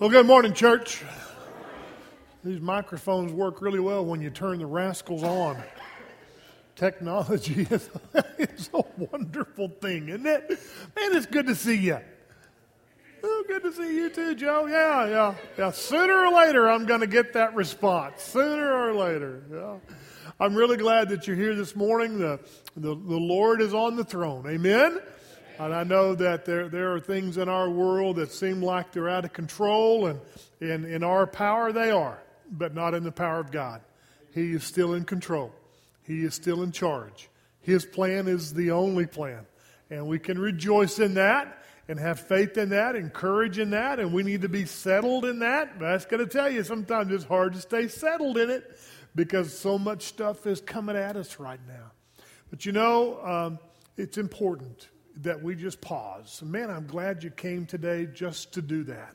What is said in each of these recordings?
Well, good morning, church. These microphones work really well when you turn the rascals on. Technology is, is a wonderful thing, isn't it? Man, it's good to see you. Oh, good to see you too, Joe. Yeah, yeah, yeah. Sooner or later, I'm going to get that response. Sooner or later. Yeah. I'm really glad that you're here this morning. The, the, the Lord is on the throne. Amen. And I know that there, there are things in our world that seem like they're out of control, and in, in our power they are, but not in the power of God. He is still in control, He is still in charge. His plan is the only plan. And we can rejoice in that and have faith in that, and courage in that, and we need to be settled in that. But that's going to tell you sometimes it's hard to stay settled in it because so much stuff is coming at us right now. But you know, um, it's important that we just pause. Man, I'm glad you came today just to do that.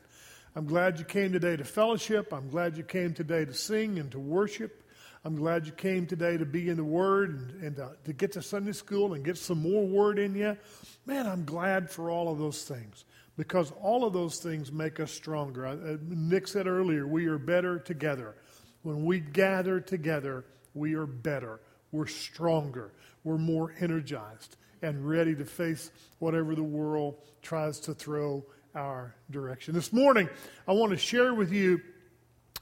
I'm glad you came today to fellowship. I'm glad you came today to sing and to worship. I'm glad you came today to be in the Word and, and to, to get to Sunday school and get some more Word in you. Man, I'm glad for all of those things because all of those things make us stronger. Uh, Nick said earlier, we are better together. When we gather together, we are better. We're stronger. We're more energized and ready to face whatever the world tries to throw our direction. This morning, I want to share with you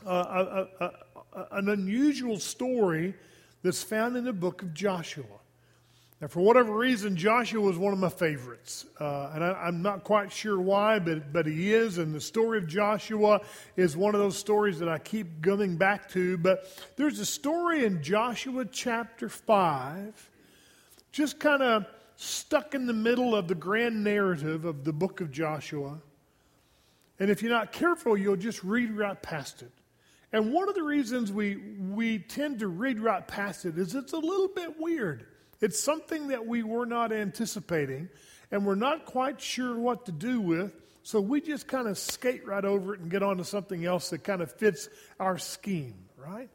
uh, a, a, a, an unusual story that's found in the book of Joshua. Now, for whatever reason, Joshua was one of my favorites. Uh, and I, am not quite sure why, but, but he is. And the story of Joshua is one of those stories that I keep coming back to. But there's a story in Joshua chapter 5, just kind of stuck in the middle of the grand narrative of the book of Joshua. And if you're not careful, you'll just read right past it. And one of the reasons we, we tend to read right past it is it's a little bit weird. It's something that we were not anticipating and we're not quite sure what to do with. So we just kind of skate right over it and get on to something else that kind of fits our scheme, right?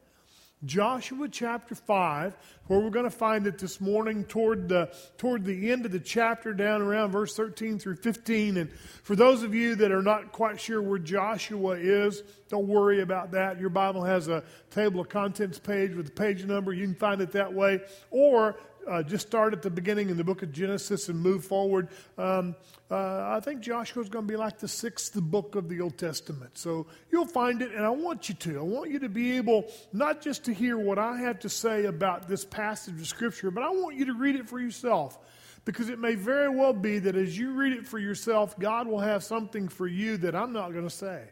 Joshua chapter 5, where we're going to find it this morning toward the, toward the end of the chapter, down around verse 13 through 15. And for those of you that are not quite sure where Joshua is, don't worry about that. Your Bible has a table of contents page with the page number. You can find it that way. Or uh, just start at the beginning in the book of Genesis and move forward. Um, uh, I think Joshua is going to be like the sixth book of the Old Testament. So you'll find it, and I want you to. I want you to be able not just to hear what I have to say about this passage of Scripture, but I want you to read it for yourself. Because it may very well be that as you read it for yourself, God will have something for you that I'm not going to say.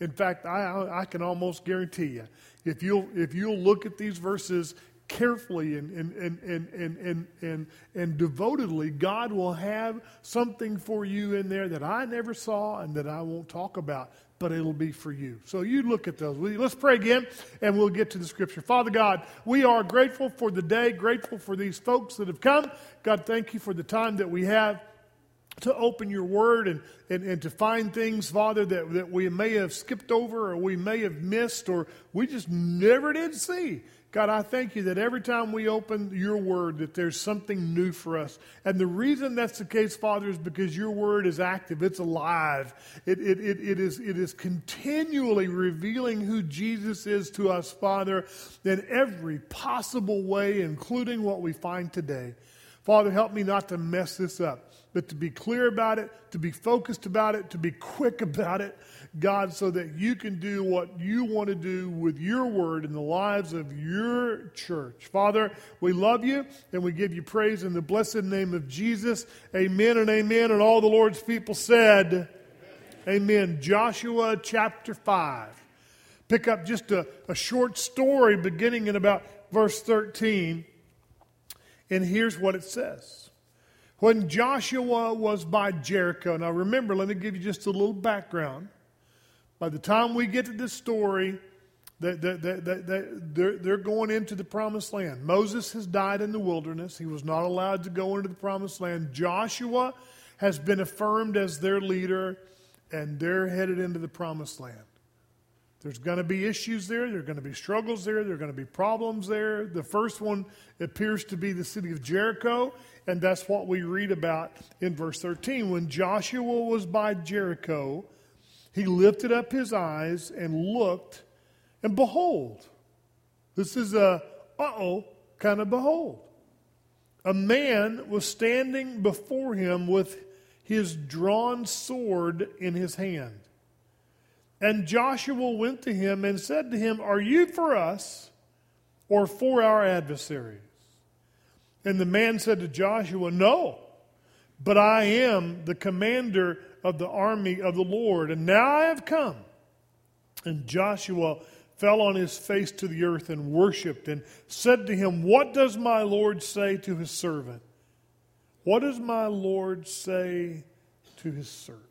In fact, I, I can almost guarantee you, if you'll, if you'll look at these verses carefully and, and, and, and, and, and, and, and devotedly, God will have something for you in there that I never saw and that I won't talk about, but it'll be for you. So you look at those. Let's pray again and we'll get to the scripture. Father God, we are grateful for the day, grateful for these folks that have come. God, thank you for the time that we have to open your word and, and, and to find things, Father, that, that we may have skipped over or we may have missed or we just never did see. God, I thank you that every time we open your word, that there's something new for us. And the reason that's the case, Father, is because your word is active, it's alive. It, it, it, it, is, it is continually revealing who Jesus is to us, Father, in every possible way, including what we find today. Father, help me not to mess this up, but to be clear about it, to be focused about it, to be quick about it. God, so that you can do what you want to do with your word in the lives of your church. Father, we love you and we give you praise in the blessed name of Jesus. Amen and amen. And all the Lord's people said, Amen. amen. Joshua chapter 5. Pick up just a, a short story beginning in about verse 13. And here's what it says. When Joshua was by Jericho, now remember, let me give you just a little background. By the time we get to this story, they, they, they, they're, they're going into the promised land. Moses has died in the wilderness. He was not allowed to go into the promised land. Joshua has been affirmed as their leader, and they're headed into the promised land. There's going to be issues there. There are going to be struggles there. There are going to be problems there. The first one appears to be the city of Jericho, and that's what we read about in verse 13. When Joshua was by Jericho, he lifted up his eyes and looked, and behold, this is a uh oh kind of behold. A man was standing before him with his drawn sword in his hand. And Joshua went to him and said to him, Are you for us or for our adversaries? And the man said to Joshua, No, but I am the commander of the army of the Lord, and now I have come. And Joshua fell on his face to the earth and worshipped and said to him, What does my Lord say to his servant? What does my Lord say to his servant?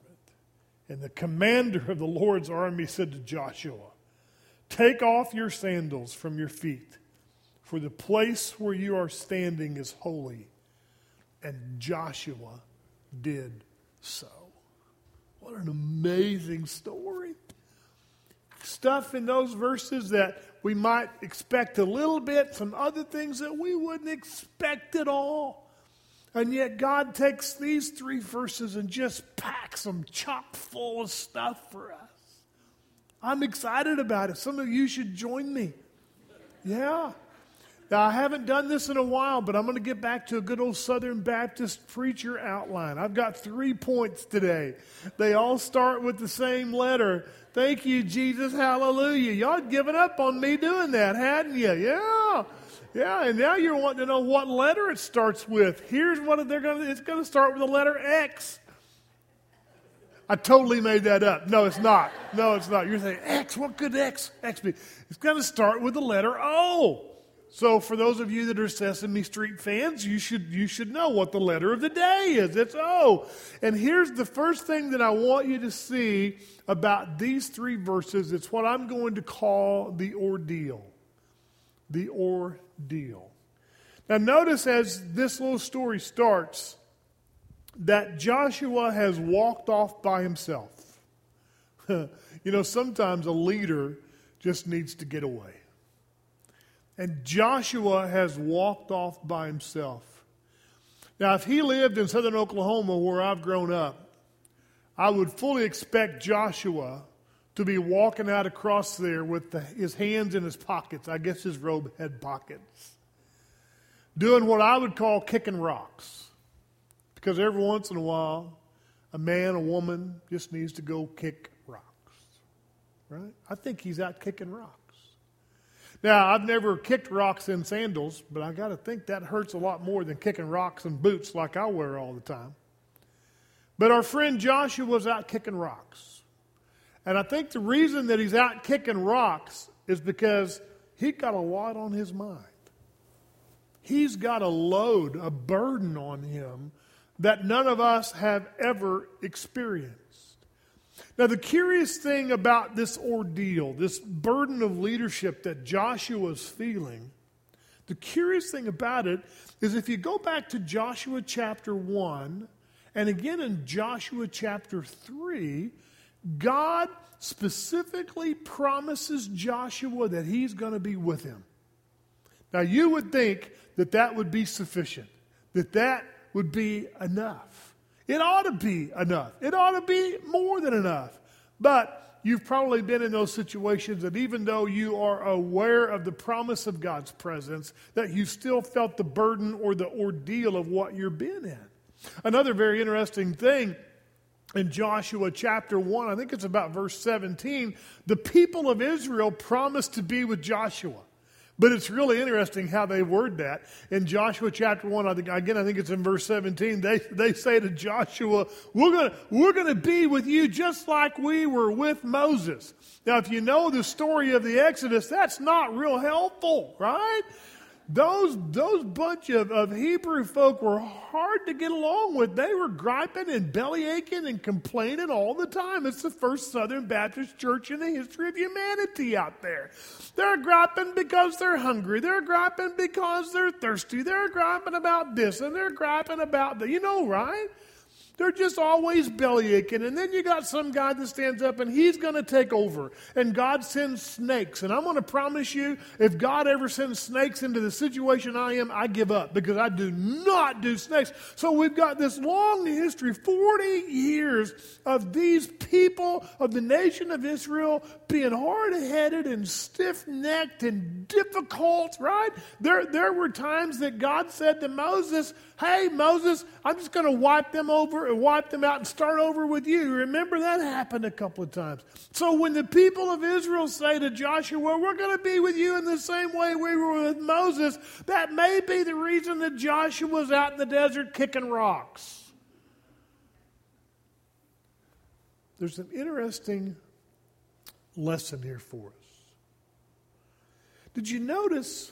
And the commander of the Lord's army said to Joshua, Take off your sandals from your feet, for the place where you are standing is holy. And Joshua did so. What an amazing story. Stuff in those verses that we might expect a little bit, some other things that we wouldn't expect at all. And yet, God takes these three verses and just packs them chock full of stuff for us. I'm excited about it. Some of you should join me. Yeah. Now, I haven't done this in a while, but I'm going to get back to a good old Southern Baptist preacher outline. I've got three points today. They all start with the same letter. Thank you, Jesus. Hallelujah. Y'all had given up on me doing that, hadn't you? Yeah. Yeah, and now you're wanting to know what letter it starts with. Here's what they're going to, it's going to start with the letter X. I totally made that up. No, it's not. No, it's not. You're saying, X, what could X, X be? It's going to start with the letter O. So for those of you that are Sesame Street fans, you should, you should know what the letter of the day is. It's O. And here's the first thing that I want you to see about these three verses. It's what I'm going to call the ordeal. The ordeal. Now notice as this little story starts that Joshua has walked off by himself. you know, sometimes a leader just needs to get away. And Joshua has walked off by himself. Now, if he lived in southern Oklahoma where I've grown up, I would fully expect Joshua to be walking out across there with the, his hands in his pockets. I guess his robe had pockets. Doing what I would call kicking rocks. Because every once in a while, a man, a woman just needs to go kick rocks. Right? I think he's out kicking rocks. Now, I've never kicked rocks in sandals, but I got to think that hurts a lot more than kicking rocks in boots like I wear all the time. But our friend Joshua was out kicking rocks. And I think the reason that he's out kicking rocks is because he's got a lot on his mind. He's got a load, a burden on him that none of us have ever experienced. Now, the curious thing about this ordeal, this burden of leadership that Joshua's feeling, the curious thing about it is if you go back to Joshua chapter 1 and again in Joshua chapter 3, God specifically promises Joshua that he's going to be with him. Now, you would think that that would be sufficient, that that would be enough. It ought to be enough. It ought to be more than enough. But you've probably been in those situations that even though you are aware of the promise of God's presence, that you still felt the burden or the ordeal of what you're being in. Another very interesting thing in Joshua chapter 1, I think it's about verse 17, the people of Israel promised to be with Joshua. But it's really interesting how they word that. In Joshua chapter 1, I think, again, I think it's in verse 17, they, they say to Joshua, we're going we're to be with you just like we were with Moses. Now, if you know the story of the Exodus, that's not real helpful, right? Those, those bunch of, of Hebrew folk were hard to get along with. They were griping and belly aching and complaining all the time. It's the first Southern Baptist church in the history of humanity out there. They're griping because they're hungry. They're griping because they're thirsty. They're griping about this and they're griping about that. You know, right? They're just always belly aching. And then you got some guy that stands up and he's going to take over. And God sends snakes. And I'm going to promise you, if God ever sends snakes into the situation I am, I give up because I do not do snakes. So we've got this long history 40 years of these people of the nation of Israel being hard headed and stiff necked and difficult, right? There, there were times that God said to Moses, Hey, Moses, I'm just going to wipe them and wipe them out and start over with you. Remember that happened a couple of times. So when the people of Israel say to Joshua, Well, We're going to be with you in the same way we were with Moses, that may be the reason that Joshua was out in the desert kicking rocks. There's an interesting lesson here for us. Did you notice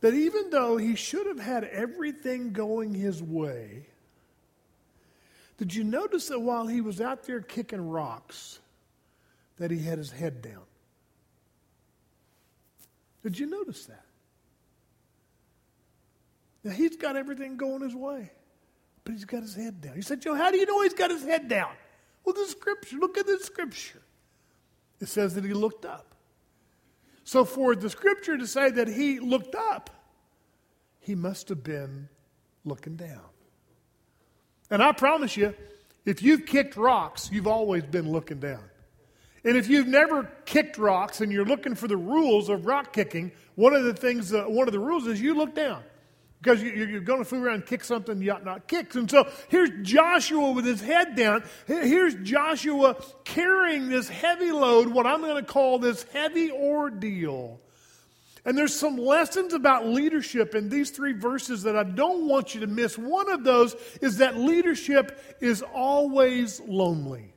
that even though he should have had everything going his way, did you notice that while he was out there kicking rocks, that he had his head down? Did you notice that? Now he's got everything going his way, but he's got his head down. You said, Joe, how do you know he's got his head down? Well, the scripture, look at the scripture. It says that he looked up. So, for the scripture to say that he looked up, he must have been looking down. And I promise you, if you've kicked rocks, you've always been looking down. And if you've never kicked rocks and you're looking for the rules of rock kicking, one of the things, uh, one of the rules is you look down. Because you, are going to fool around and kick something you ought not kick. And so here's Joshua with his head down. Here's Joshua carrying this heavy load, what I'm going to call this heavy ordeal. And there's some lessons about leadership in these three verses that I don't want you to miss. One of those is that leadership is always lonely.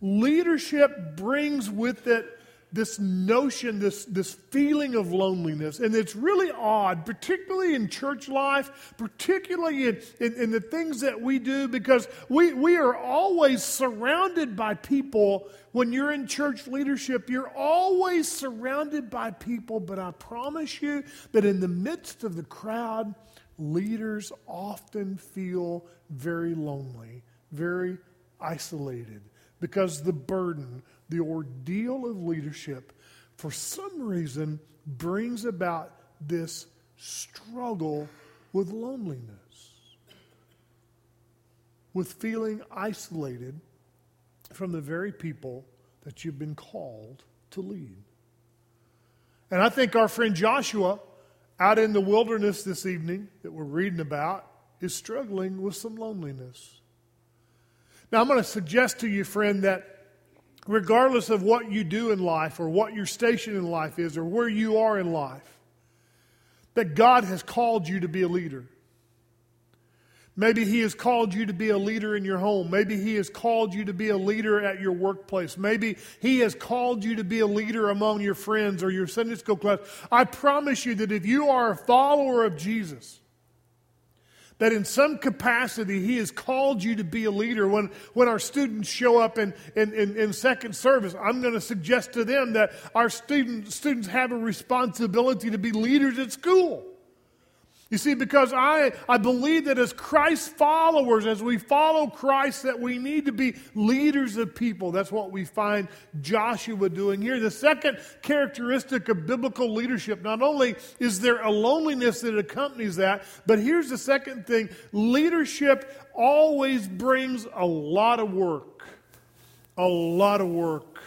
Leadership brings with it this notion, this, this feeling of loneliness. And it's really odd, particularly in church life, particularly in, in, in, the things that we do, because we, we are always surrounded by people. When you're in church leadership, you're always surrounded by people. But I promise you that in the midst of the crowd, leaders often feel very lonely, very isolated, because the burden the ordeal of leadership, for some reason, brings about this struggle with loneliness, with feeling isolated from the very people that you've been called to lead. And I think our friend Joshua, out in the wilderness this evening that we're reading about, is struggling with some loneliness. Now, I'm going to suggest to you, friend, that regardless of what you do in life or what your station in life is or where you are in life, that God has called you to be a leader. Maybe He has called you to be a leader in your home. Maybe He has called you to be a leader at your workplace. Maybe He has called you to be a leader among your friends or your Sunday school class. I promise you that if you are a follower of Jesus, that in some capacity he has called you to be a leader. When, when our students show up in, in, in, in second service, I'm going to suggest to them that our student, students have a responsibility to be leaders at school. You see, because I, I believe that as Christ followers, as we follow Christ, that we need to be leaders of people. That's what we find Joshua doing here. The second characteristic of biblical leadership, not only is there a loneliness that accompanies that, but here's the second thing leadership always brings a lot of work. A lot of work.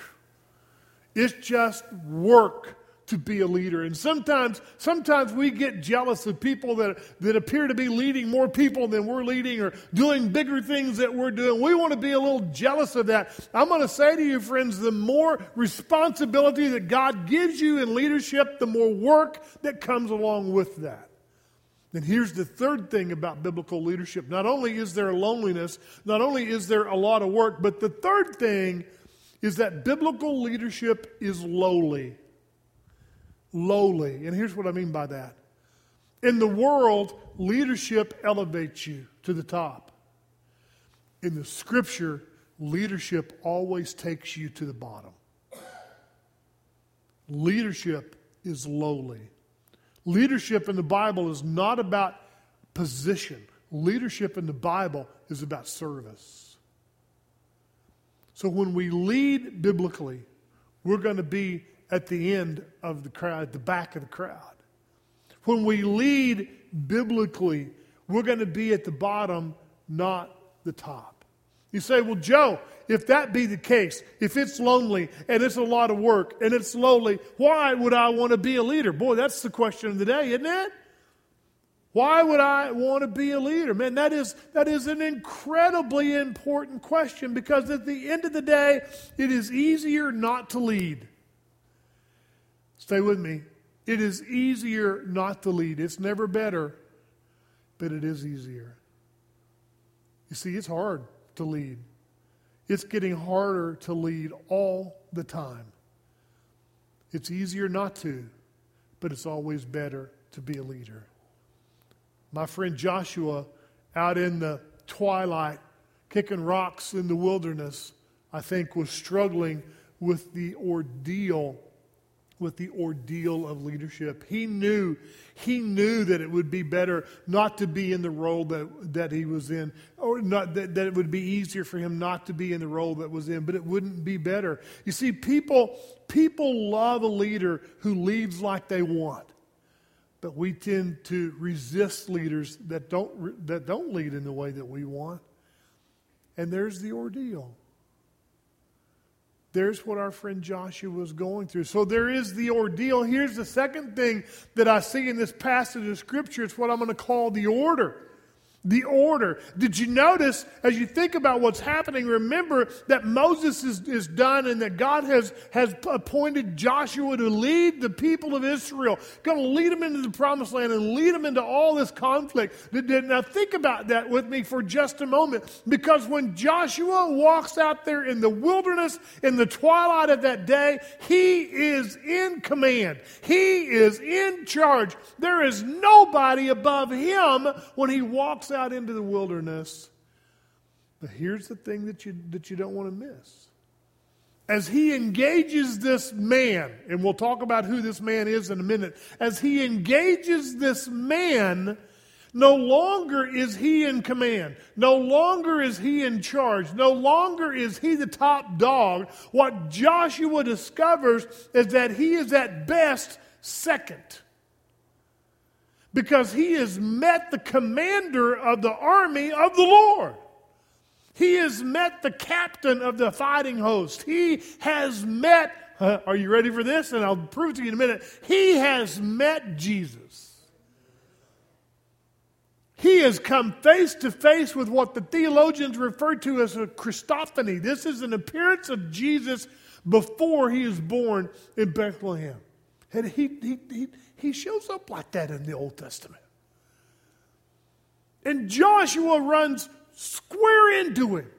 It's just work to be a leader. And sometimes, sometimes we get jealous of people that, that appear to be leading more people than we're leading or doing bigger things that we're doing. We want to be a little jealous of that. I'm going to say to you, friends, the more responsibility that God gives you in leadership, the more work that comes along with that. And here's the third thing about biblical leadership. Not only is there loneliness, not only is there a lot of work, but the third thing is that biblical leadership is lowly lowly. And here's what I mean by that in the world, leadership elevates you to the top. In the scripture, leadership always takes you to the bottom. Leadership is lowly. Leadership in the Bible is not about position. leadership in the Bible is about service. So when we lead biblically, we're going to be at the end of the crowd, at the back of the crowd. When we lead biblically, we're going to be at the bottom, not the top. You say, well, Joe, if that be the case, if it's lonely and it's a lot of work and it's lonely, why would I want to be a leader? Boy, that's the question of the day, isn't it? Why would I want to be a leader? Man, that is, that is an incredibly important question because at the end of the day, it is easier not to lead. Stay with me. It is easier not to lead. It's never better, but it is easier. You see, it's hard to lead. It's getting harder to lead all the time. It's easier not to, but it's always better to be a leader. My friend Joshua, out in the twilight, kicking rocks in the wilderness, I think was struggling with the ordeal with the ordeal of leadership. He knew, he knew that it would be better not to be in the role that, that he was in, or not that, that it would be easier for him not to be in the role that was in, but it wouldn't be better. You see, people, people love a leader who leads like they want. But we tend to resist leaders that don't, that don't lead in the way that we want. And there's the ordeal. There's what our friend Joshua was going through. So there is the ordeal. Here's the second thing that I see in this passage of Scripture. It's what I'm going to call the order the order. Did you notice as you think about what's happening? Remember that Moses is, is done and that God has, has appointed Joshua to lead the people of Israel, going to lead them into the promised land and lead them into all this conflict. Now, think about that with me for just a moment because when Joshua walks out there in the wilderness in the twilight of that day, he is in command, he is in charge. There is nobody above him when he walks out out into the wilderness. But here's the thing that you, that you don't want to miss. As he engages this man, and we'll talk about who this man is in a minute, as he engages this man, no longer is he in command. No longer is he in charge. No longer is he the top dog. What Joshua discovers is that he is at best second because he has met the commander of the army of the Lord. He has met the captain of the fighting host. He has met, uh, are you ready for this? And I'll prove to you in a minute. He has met Jesus. He has come face to face with what the theologians refer to as a Christophany. This is an appearance of Jesus before he is born in Bethlehem. And he, he, he, he shows up like that in the Old Testament. And Joshua runs square into him.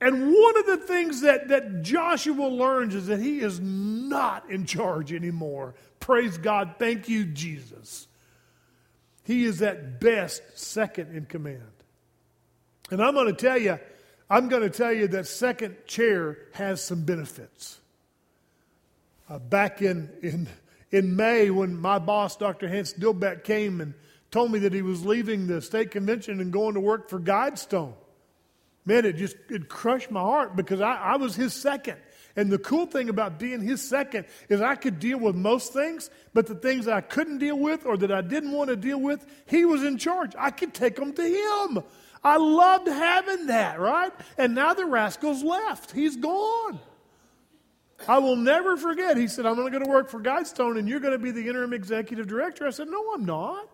And one of the things that, that Joshua learns is that he is not in charge anymore. Praise God. Thank you, Jesus. He is at best second in command. And I'm going to tell you, I'm going to tell you that second chair has some benefits. Uh, back in, in in May when my boss, Dr. Hance Dilbeck, came and told me that he was leaving the state convention and going to work for Guidestone. Man, it just it crushed my heart because I, I was his second. And the cool thing about being his second is I could deal with most things, but the things that I couldn't deal with or that I didn't want to deal with, he was in charge. I could take them to him. I loved having that, right? And now the rascal's left. He's gone. I will never forget. He said, I'm going to go to work for Guidestone and you're going to be the interim executive director. I said, No, I'm not.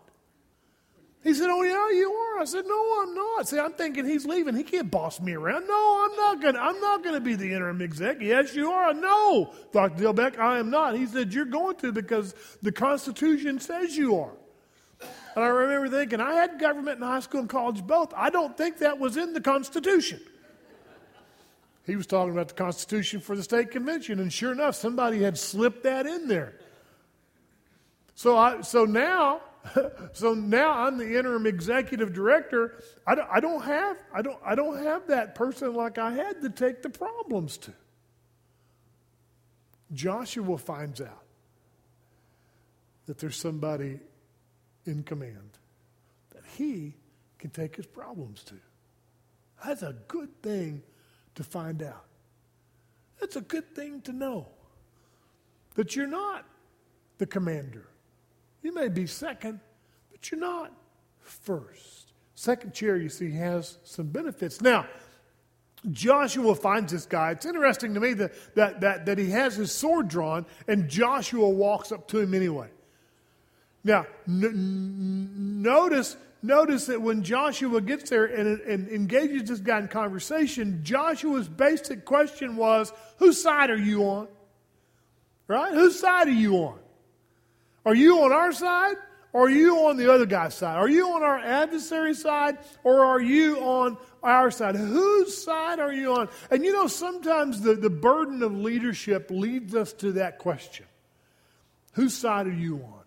He said, Oh, yeah, you are. I said, No, I'm not. See, I'm thinking he's leaving. He can't boss me around. No, I'm not going to. I'm not going to be the interim exec. Yes, you are. No, Dr. Dilbeck, I am not. He said, You're going to because the Constitution says you are. And I remember thinking, I had government in high school and college both. I don't think that was in the Constitution. He was talking about the Constitution for the state convention, and sure enough, somebody had slipped that in there. So, I, so now, so now I'm the interim executive director. I don't, I don't have, I don't, I don't have that person like I had to take the problems to. Joshua finds out that there's somebody in command that he can take his problems to. That's a good thing to find out. That's a good thing to know that you're not the commander. You may be second, but you're not first. Second chair, you see, has some benefits. Now, Joshua finds this guy. It's interesting to me that, that, that, that he has his sword drawn and Joshua walks up to him anyway. Now, n- notice, notice that when Joshua gets there and, and engages this guy in conversation, Joshua's basic question was, Whose side are you on? Right? Whose side are you on? Are you on our side or are you on the other guy's side? Are you on our adversary side or are you on our side? Whose side are you on? And you know, sometimes the, the burden of leadership leads us to that question Whose side are you on?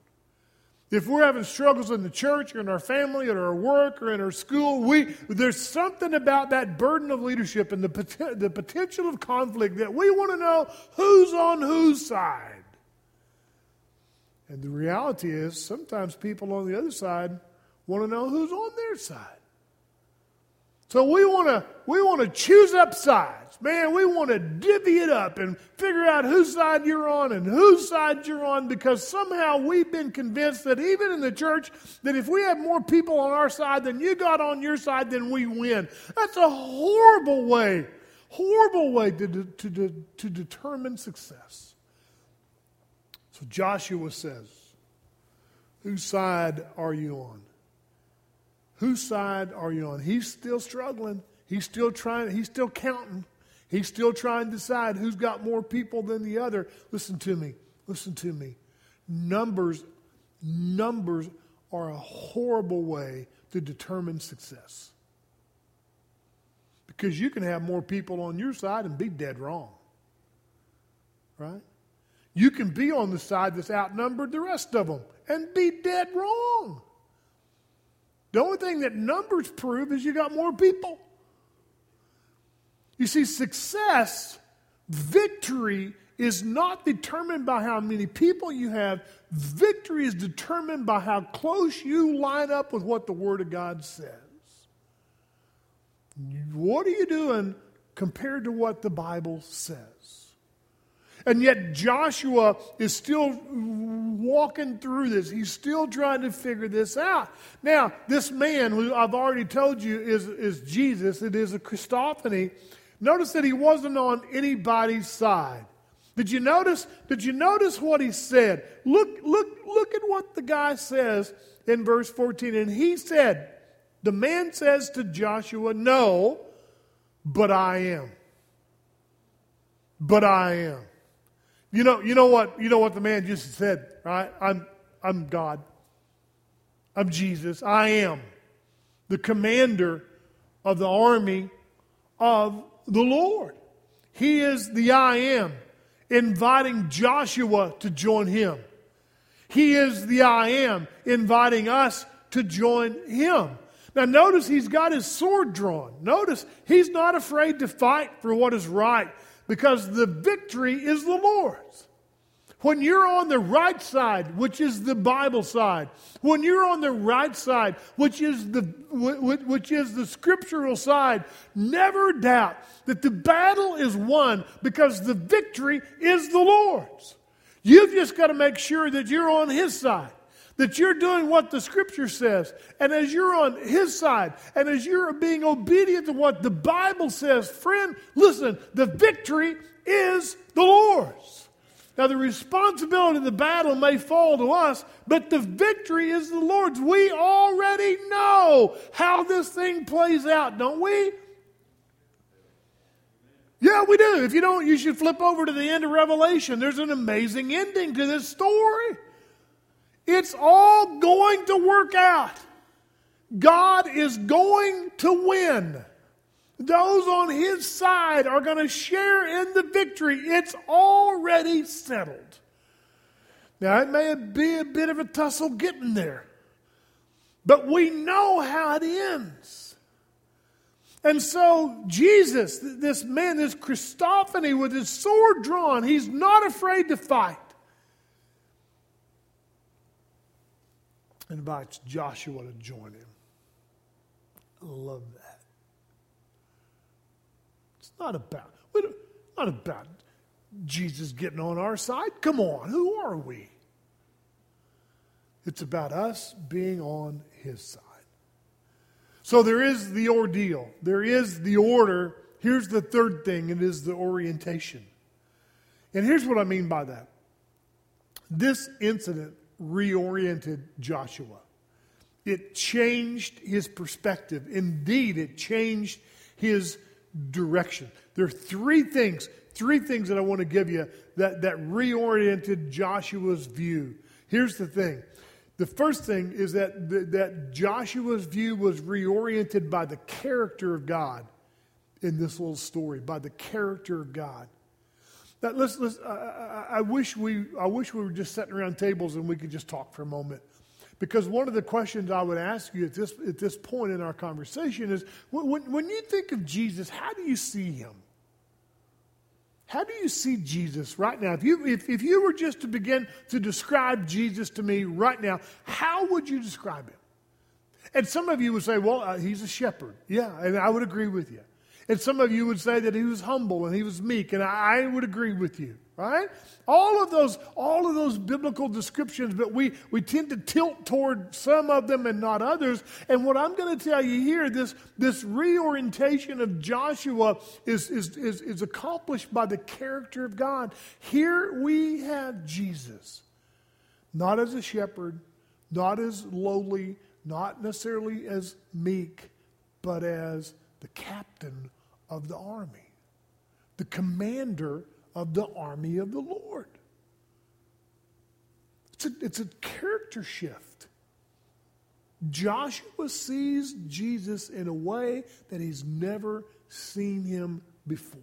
If we're having struggles in the church or in our family or our work or in our school, we, there's something about that burden of leadership and the, the potential of conflict that we want to know who's on whose side. And the reality is, sometimes people on the other side want to know who's on their side. So we want to we want to choose up sides. Man, we want to divvy it up and figure out whose side you're on and whose side you're on because somehow we've been convinced that even in the church that if we have more people on our side than you got on your side then we win. That's a horrible way, horrible way to, to, to, to determine success. So Joshua says, Whose side are you on? Whose side are you on? He's still struggling. He's still trying, he's still counting. He's still trying to decide who's got more people than the other. Listen to me. Listen to me. Numbers, numbers are a horrible way to determine success. Because you can have more people on your side and be dead wrong. Right? You can be on the side that's outnumbered the rest of them and be dead wrong. The only thing that numbers prove is you got more people. You see, success, victory, is not determined by how many people you have. Victory is determined by how close you line up with what the Word of God says. What are you doing compared to what the Bible says? And yet Joshua is still walking through this. He's still trying to figure this out. Now, this man who I've already told you is, is Jesus, it is a Christophany. Notice that he wasn't on anybody's side. Did you notice? Did you notice what he said? Look, look, look at what the guy says in verse 14. And he said, the man says to Joshua, No, but I am. But I am. You know, you know what, you know what the man just said, right? I'm, I'm God. I'm Jesus. I am the commander of the army of the Lord. He is the I am, inviting Joshua to join him. He is the I am, inviting us to join him. Now, notice he's got his sword drawn. Notice he's not afraid to fight for what is right because the victory is the Lord's. When you're on the right side, which is the Bible side, when you're on the right side, which is the, which is the scriptural side, never doubt that the battle is won because the victory is the Lord's. You've just got to make sure that you're on His side that you're doing what the scripture says. And as you're on his side, and as you're being obedient to what the Bible says, friend, listen, the victory is the Lord's. Now, the responsibility of the battle may fall to us, but the victory is the Lord's. We already know how this thing plays out, don't we? Yeah, we do. If you don't, you should flip over to the end of Revelation. There's an amazing ending to this story. It's all going to work out. God is going to win. Those on his side are going to share in the victory. It's already settled. Now, it may be a bit of a tussle getting there, but we know how it ends. And so, Jesus, this man, this Christophany with his sword drawn, he's not afraid to fight. Invites Joshua to join him. I love that. It's not about, not about Jesus getting on our side. Come on, who are we? It's about us being on his side. So there is the ordeal, there is the order. Here's the third thing it is the orientation. And here's what I mean by that this incident reoriented Joshua. It changed his perspective. Indeed, it changed his direction. There are three things, three things that I want to give you that, that reoriented Joshua's view. Here's the thing. The first thing is that, that Joshua's view was reoriented by the character of God in this little story, by the character of God. That, let's, let's, I, I, wish we, I wish we were just sitting around tables and we could just talk for a moment. Because one of the questions I would ask you at this, at this point in our conversation is when, when you think of Jesus, how do you see him? How do you see Jesus right now? If you, if, if you were just to begin to describe Jesus to me right now, how would you describe him? And some of you would say, well, uh, he's a shepherd. Yeah, and I would agree with you. And some of you would say that he was humble and he was meek, and I would agree with you, right? All of those, all of those biblical descriptions, but we, we tend to tilt toward some of them and not others. And what I'm going to tell you here, this, this reorientation of Joshua is, is, is, is accomplished by the character of God. Here we have Jesus, not as a shepherd, not as lowly, not necessarily as meek, but as the captain of the army, the commander of the army of the Lord. It's a, it's a character shift. Joshua sees Jesus in a way that he's never seen him before.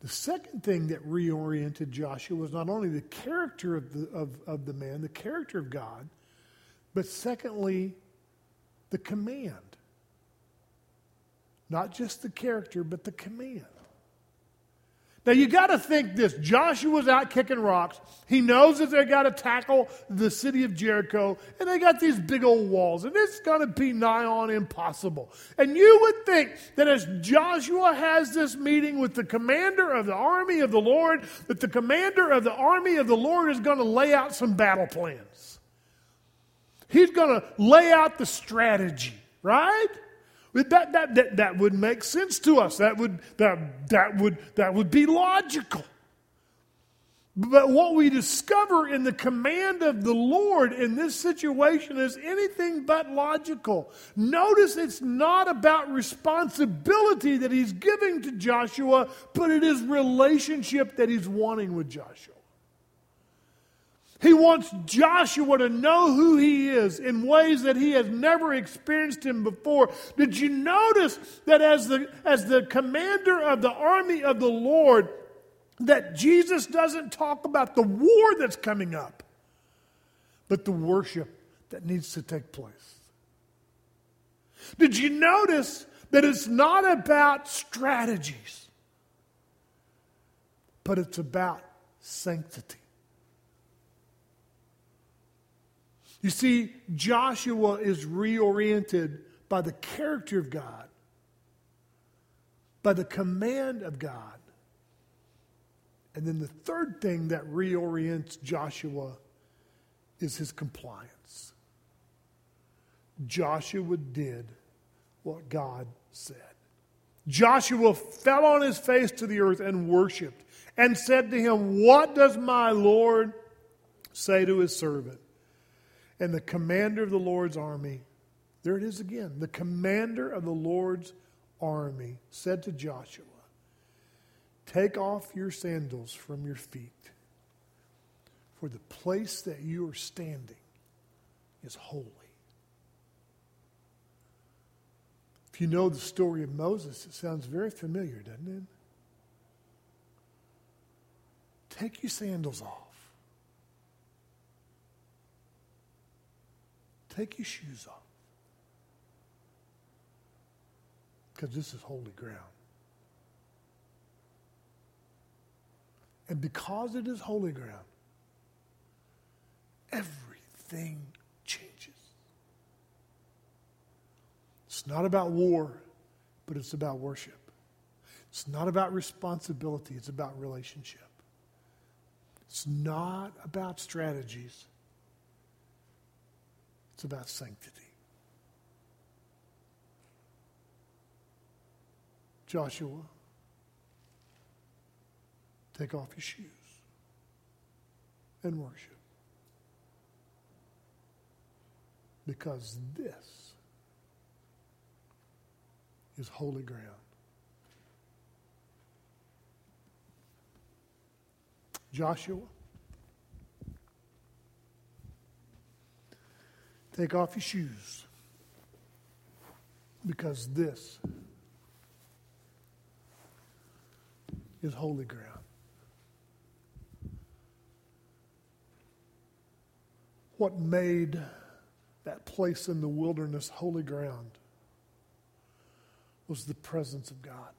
The second thing that reoriented Joshua was not only the character of the, of, of the man, the character of God, but secondly, the command. Not just the character, but the command. Now you got to think this. Joshua's out kicking rocks. He knows that they got to tackle the city of Jericho, and they got these big old walls, and it's going to be nigh on impossible. And you would think that as Joshua has this meeting with the commander of the army of the Lord, that the commander of the army of the Lord is going to lay out some battle plans. He's going to lay out the strategy, right? That, that, that, that would make sense to us. That would, that, that, would, that would be logical. But what we discover in the command of the Lord in this situation is anything but logical. Notice it's not about responsibility that he's giving to Joshua, but it is relationship that he's wanting with Joshua. He wants Joshua to know who he is in ways that he has never experienced him before. Did you notice that as the, as the commander of the army of the Lord, that Jesus doesn't talk about the war that's coming up, but the worship that needs to take place? Did you notice that it's not about strategies, but it's about sanctity? You see, Joshua is reoriented by the character of God, by the command of God. And then the third thing that reorients Joshua is his compliance. Joshua did what God said. Joshua fell on his face to the earth and worshiped and said to him, What does my Lord say to his servant? And the commander of the Lord's army, there it is again, the commander of the Lord's army said to Joshua, Take off your sandals from your feet, for the place that you are standing is holy. If you know the story of Moses, it sounds very familiar, doesn't it? Take your sandals off. Take your shoes off. Because this is holy ground. And because it is holy ground, everything changes. It's not about war, but it's about worship. It's not about responsibility, it's about relationship. It's not about strategies, it's about sanctity. Joshua, take off your shoes and worship. Because this is holy ground. Joshua, take off your shoes because this is holy ground. What made that place in the wilderness holy ground was the presence of God.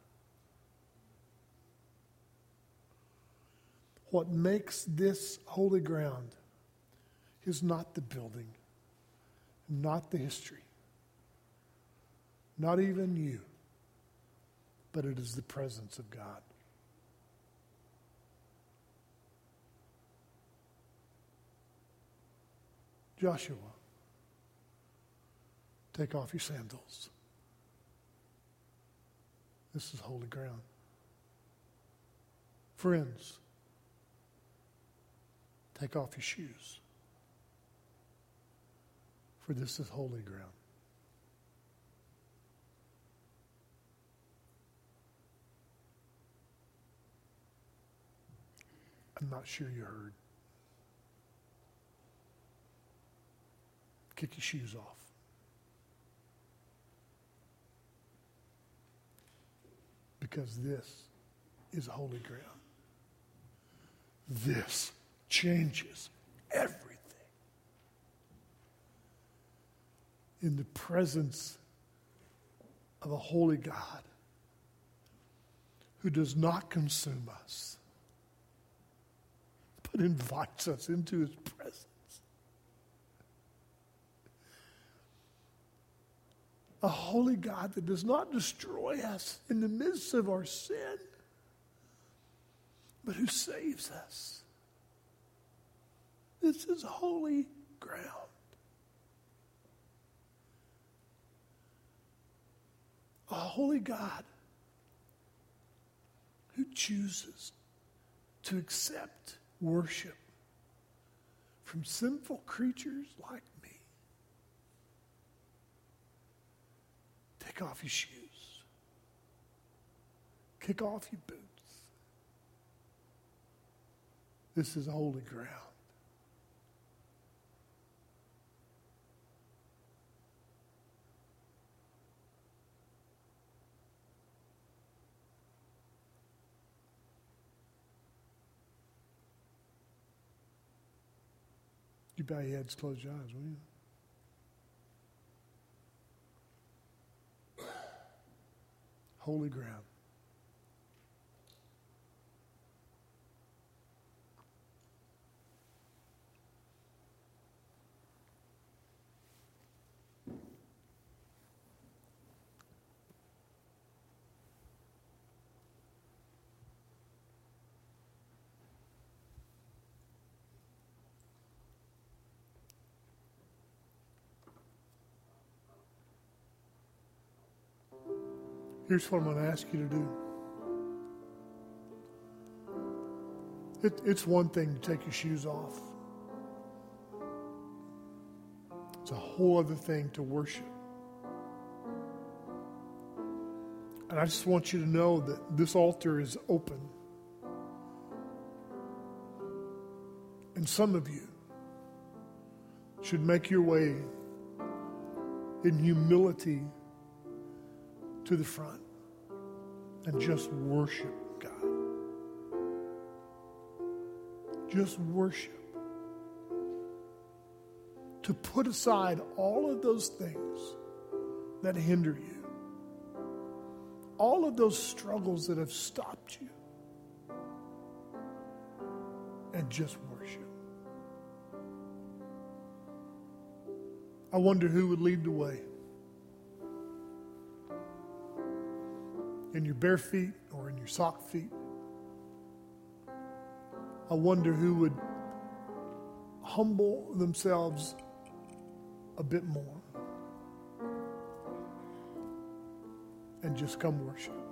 What makes this holy ground is not the building, not the history, not even you, but it is the presence of God. Joshua, take off your sandals. This is holy ground. Friends, Take off your shoes, for this is holy ground. I'm not sure you heard. Kick your shoes off. Because this is holy ground. This changes everything. In the presence of a holy God who does not consume us, but invites us into his presence. A holy God that does not destroy us in the midst of our sin, but who saves us. This is holy ground. A holy God who chooses to accept worship from sinful creatures like me. Take off your shoes. Kick off your boots. This is holy ground. Bow your heads, close your eyes, will you? Holy ground. Here's what I'm going to ask you to do. It, it's one thing to take your shoes off, it's a whole other thing to worship. And I just want you to know that this altar is open. And some of you should make your way in humility to the front and just worship God. Just worship. To put aside all of those things that hinder you, all of those struggles that have stopped you, and just worship. I wonder who would lead the way. In your bare feet or in your sock feet. I wonder who would humble themselves a bit more and just come worship.